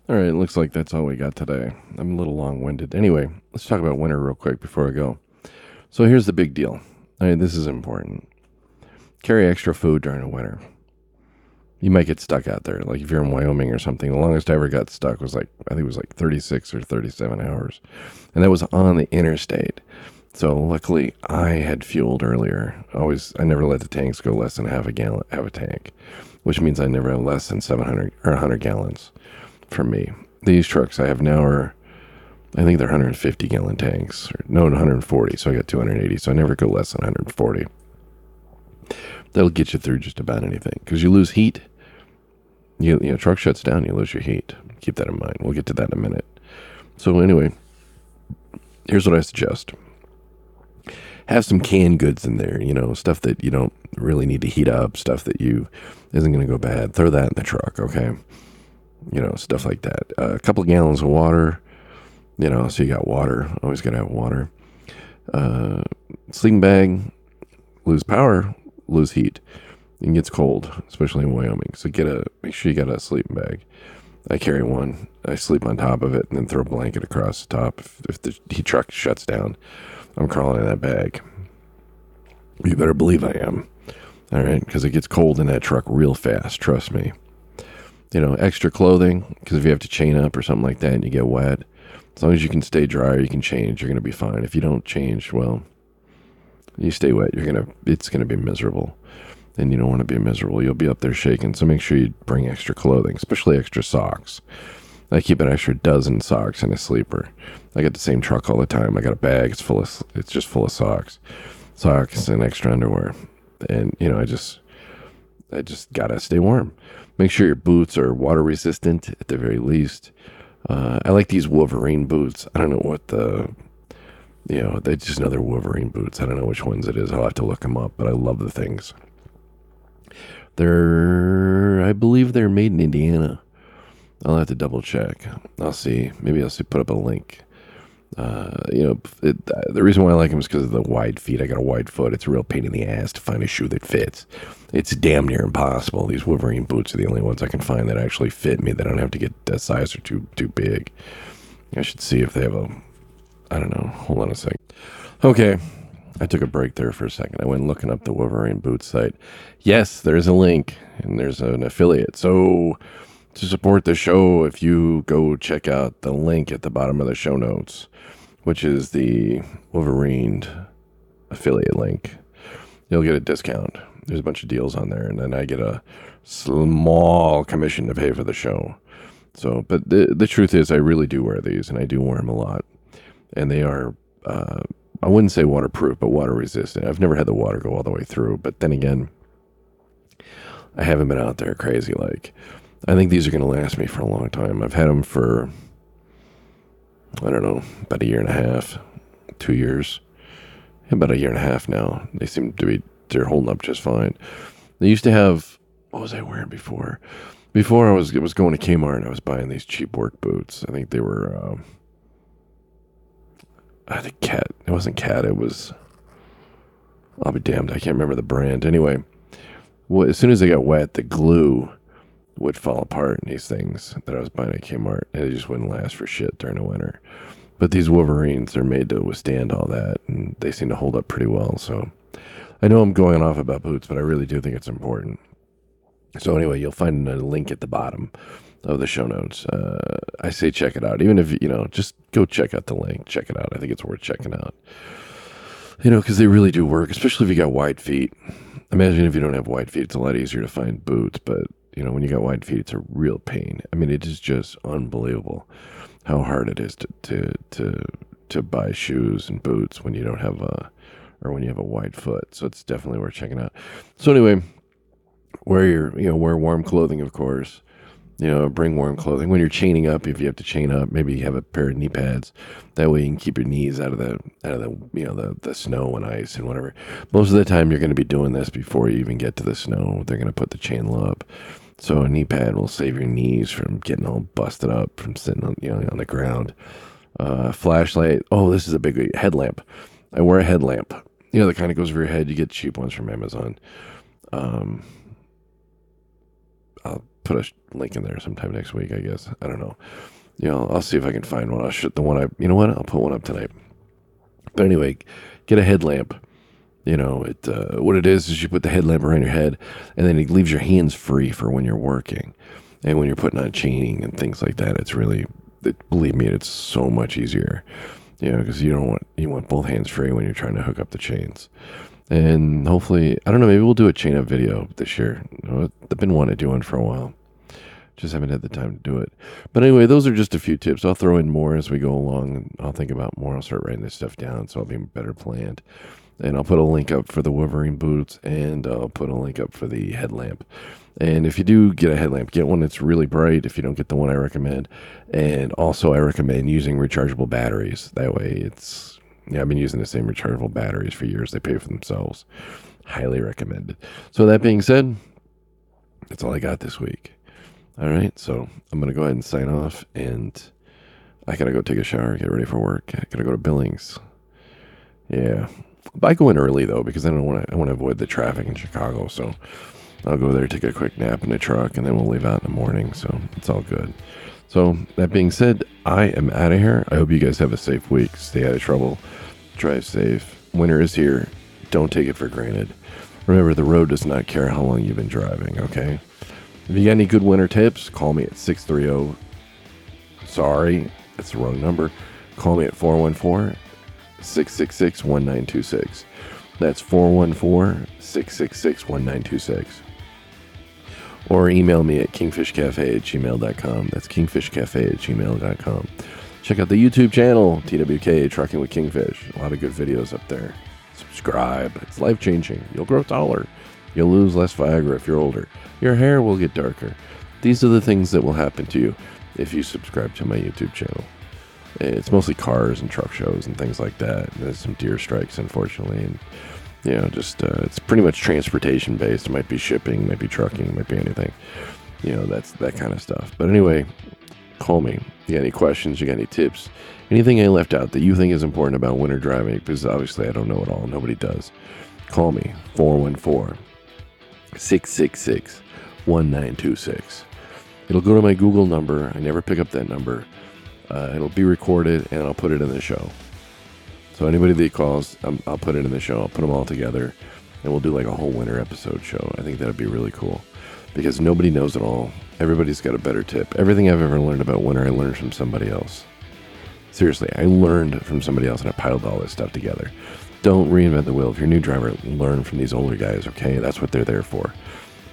All right, it looks like that's all we got today. I'm a little long winded. Anyway, let's talk about winter real quick before I go. So here's the big deal. I mean, this is important. Carry extra food during the winter you might get stuck out there. Like if you're in Wyoming or something, the longest I ever got stuck was like I think it was like 36 or 37 hours, and that was on the interstate. So luckily I had fueled earlier. Always I never let the tanks go less than half a gallon, half a tank, which means I never have less than 700 or 100 gallons for me. These trucks I have now are I think they're 150 gallon tanks. Or, no, 140. So I got 280. So I never go less than 140. That'll get you through just about anything because you lose heat you, you know, truck shuts down, you lose your heat. Keep that in mind. We'll get to that in a minute. So anyway, here's what I suggest. Have some canned goods in there, you know, stuff that you don't really need to heat up, stuff that you isn't going to go bad. Throw that in the truck, okay? You know, stuff like that. Uh, a couple of gallons of water, you know, so you got water. Always got to have water. Uh, sleeping bag, lose power, lose heat it gets cold, especially in Wyoming. So get a make sure you got a sleeping bag. I carry one. I sleep on top of it and then throw a blanket across the top. If, if the heat truck shuts down, I'm crawling in that bag. You better believe I am. All right, because it gets cold in that truck real fast. Trust me. You know, extra clothing because if you have to chain up or something like that and you get wet, as long as you can stay dry, or you can change. You're gonna be fine. If you don't change, well, you stay wet. You're gonna. It's gonna be miserable and you don't want to be miserable. You'll be up there shaking. So make sure you bring extra clothing, especially extra socks. I keep an extra dozen socks in a sleeper. I get the same truck all the time. I got a bag. It's full of. It's just full of socks, socks and extra underwear, and you know I just, I just gotta stay warm. Make sure your boots are water resistant at the very least. Uh, I like these Wolverine boots. I don't know what the, you know, they're just know they're Wolverine boots. I don't know which ones it is. I'll have to look them up, but I love the things. They're, I believe they're made in Indiana. I'll have to double check. I'll see. Maybe I'll see, put up a link. Uh, you know, it, the reason why I like them is because of the wide feet. I got a wide foot. It's a real pain in the ass to find a shoe that fits. It's damn near impossible. These Wolverine boots are the only ones I can find that actually fit me. That I don't have to get a size or two too big. I should see if they have a. I don't know. Hold on a second. Okay, I took a break there for a second. I went looking up the Wolverine boot site. Yes, there's a link and there's an affiliate. So to support the show, if you go check out the link at the bottom of the show notes, which is the Wolverine affiliate link, you'll get a discount. There's a bunch of deals on there, and then I get a small commission to pay for the show. So, but the the truth is, I really do wear these, and I do wear them a lot, and they are. Uh, I wouldn't say waterproof, but water resistant. I've never had the water go all the way through, but then again, I haven't been out there crazy like. I think these are going to last me for a long time. I've had them for, I don't know, about a year and a half, two years, about a year and a half now. They seem to be, they're holding up just fine. They used to have, what was I wearing before? Before I was, it was going to Kmart and I was buying these cheap work boots. I think they were, um, I think Cat. It wasn't Cat. It was. I'll be damned. I can't remember the brand. Anyway, well, as soon as they got wet, the glue would fall apart in these things that I was buying at Kmart, and it just wouldn't last for shit during the winter. But these Wolverines, they're made to withstand all that, and they seem to hold up pretty well. So I know I'm going off about boots, but I really do think it's important. So anyway, you'll find a link at the bottom of the show notes. Uh, I say check it out. Even if, you know, just go check out the link. Check it out. I think it's worth checking out. You know, because they really do work, especially if you got wide feet. Imagine if you don't have wide feet, it's a lot easier to find boots. But, you know, when you got wide feet, it's a real pain. I mean, it is just unbelievable how hard it is to, to, to, to buy shoes and boots when you don't have a, or when you have a wide foot. So it's definitely worth checking out. So anyway, wear your, you know, wear warm clothing, of course you know, bring warm clothing. When you're chaining up, if you have to chain up, maybe you have a pair of knee pads. That way you can keep your knees out of the out of the you know the the snow and ice and whatever. Most of the time you're going to be doing this before you even get to the snow. They're going to put the chain up. So a knee pad will save your knees from getting all busted up from sitting on you know on the ground. Uh, flashlight. Oh, this is a big headlamp. I wear a headlamp. You know the kind of goes over your head. You get cheap ones from Amazon. Um, I'll put a link in there sometime next week, I guess. I don't know. You know, I'll see if I can find one. I'll shoot the one I, you know what? I'll put one up tonight. But anyway, get a headlamp. You know, it uh, what it is is you put the headlamp around your head, and then it leaves your hands free for when you're working, and when you're putting on chaining and things like that. It's really, it, believe me, it's so much easier. You know, because you don't want you want both hands free when you're trying to hook up the chains. And hopefully i don't know maybe we'll do a chain up video this year. I've been wanting to do one for a while. Just haven't had the time to do it. But anyway those are just a few tips. I'll throw in more as we go along. I'll think about more. I'll start writing this stuff down so i'll be better planned and i'll put a link up for the wolverine boots and i'll put a link up for the headlamp and if you do get a headlamp get one that's really bright if you don't get the one i recommend and also i recommend using rechargeable batteries that way it's yeah, I've been using the same rechargeable batteries for years. They pay for themselves. Highly recommended. So that being said, that's all I got this week. All right, so I'm gonna go ahead and sign off, and I gotta go take a shower, get ready for work. I gotta go to Billings. Yeah, I go in early though because I don't want to. I want to avoid the traffic in Chicago. So I'll go there, take a quick nap in the truck, and then we'll leave out in the morning. So it's all good. So, that being said, I am out of here. I hope you guys have a safe week. Stay out of trouble. Drive safe. Winter is here. Don't take it for granted. Remember, the road does not care how long you've been driving, okay? If you got any good winter tips, call me at 630. Sorry, that's the wrong number. Call me at 414 666 1926. That's 414 666 1926 or email me at kingfishcafe at gmail.com. That's kingfishcafe at gmail.com. Check out the YouTube channel, TWK Trucking with Kingfish. A lot of good videos up there. Subscribe. It's life changing. You'll grow taller. You'll lose less Viagra if you're older. Your hair will get darker. These are the things that will happen to you if you subscribe to my YouTube channel. It's mostly cars and truck shows and things like that. There's some deer strikes, unfortunately, and You know, just uh, it's pretty much transportation based. It might be shipping, might be trucking, might be anything. You know, that's that kind of stuff. But anyway, call me. You got any questions? You got any tips? Anything I left out that you think is important about winter driving? Because obviously I don't know it all. Nobody does. Call me 414 666 1926. It'll go to my Google number. I never pick up that number. Uh, it'll be recorded and I'll put it in the show. So anybody that calls, um, I'll put it in the show. I'll put them all together, and we'll do like a whole winter episode show. I think that'd be really cool because nobody knows it all. Everybody's got a better tip. Everything I've ever learned about winter, I learned from somebody else. Seriously, I learned from somebody else, and I piled all this stuff together. Don't reinvent the wheel. If you're a new driver, learn from these older guys. Okay, that's what they're there for.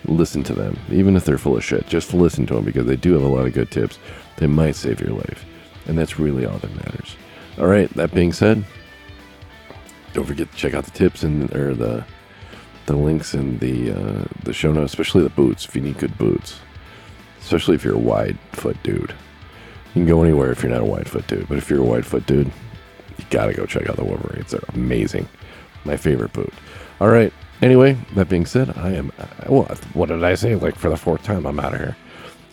Listen to them, even if they're full of shit. Just listen to them because they do have a lot of good tips. They might save your life, and that's really all that matters. All right. That being said, don't forget to check out the tips and or the the links in the uh, the show notes, especially the boots. If you need good boots, especially if you're a wide foot dude, you can go anywhere if you're not a wide foot dude. But if you're a wide foot dude, you gotta go check out the Wolverines. They're amazing. My favorite boot. All right. Anyway, that being said, I am. Well, what did I say? Like for the fourth time, I'm out of here.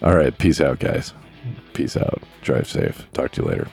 All right. Peace out, guys. Peace out. Drive safe. Talk to you later.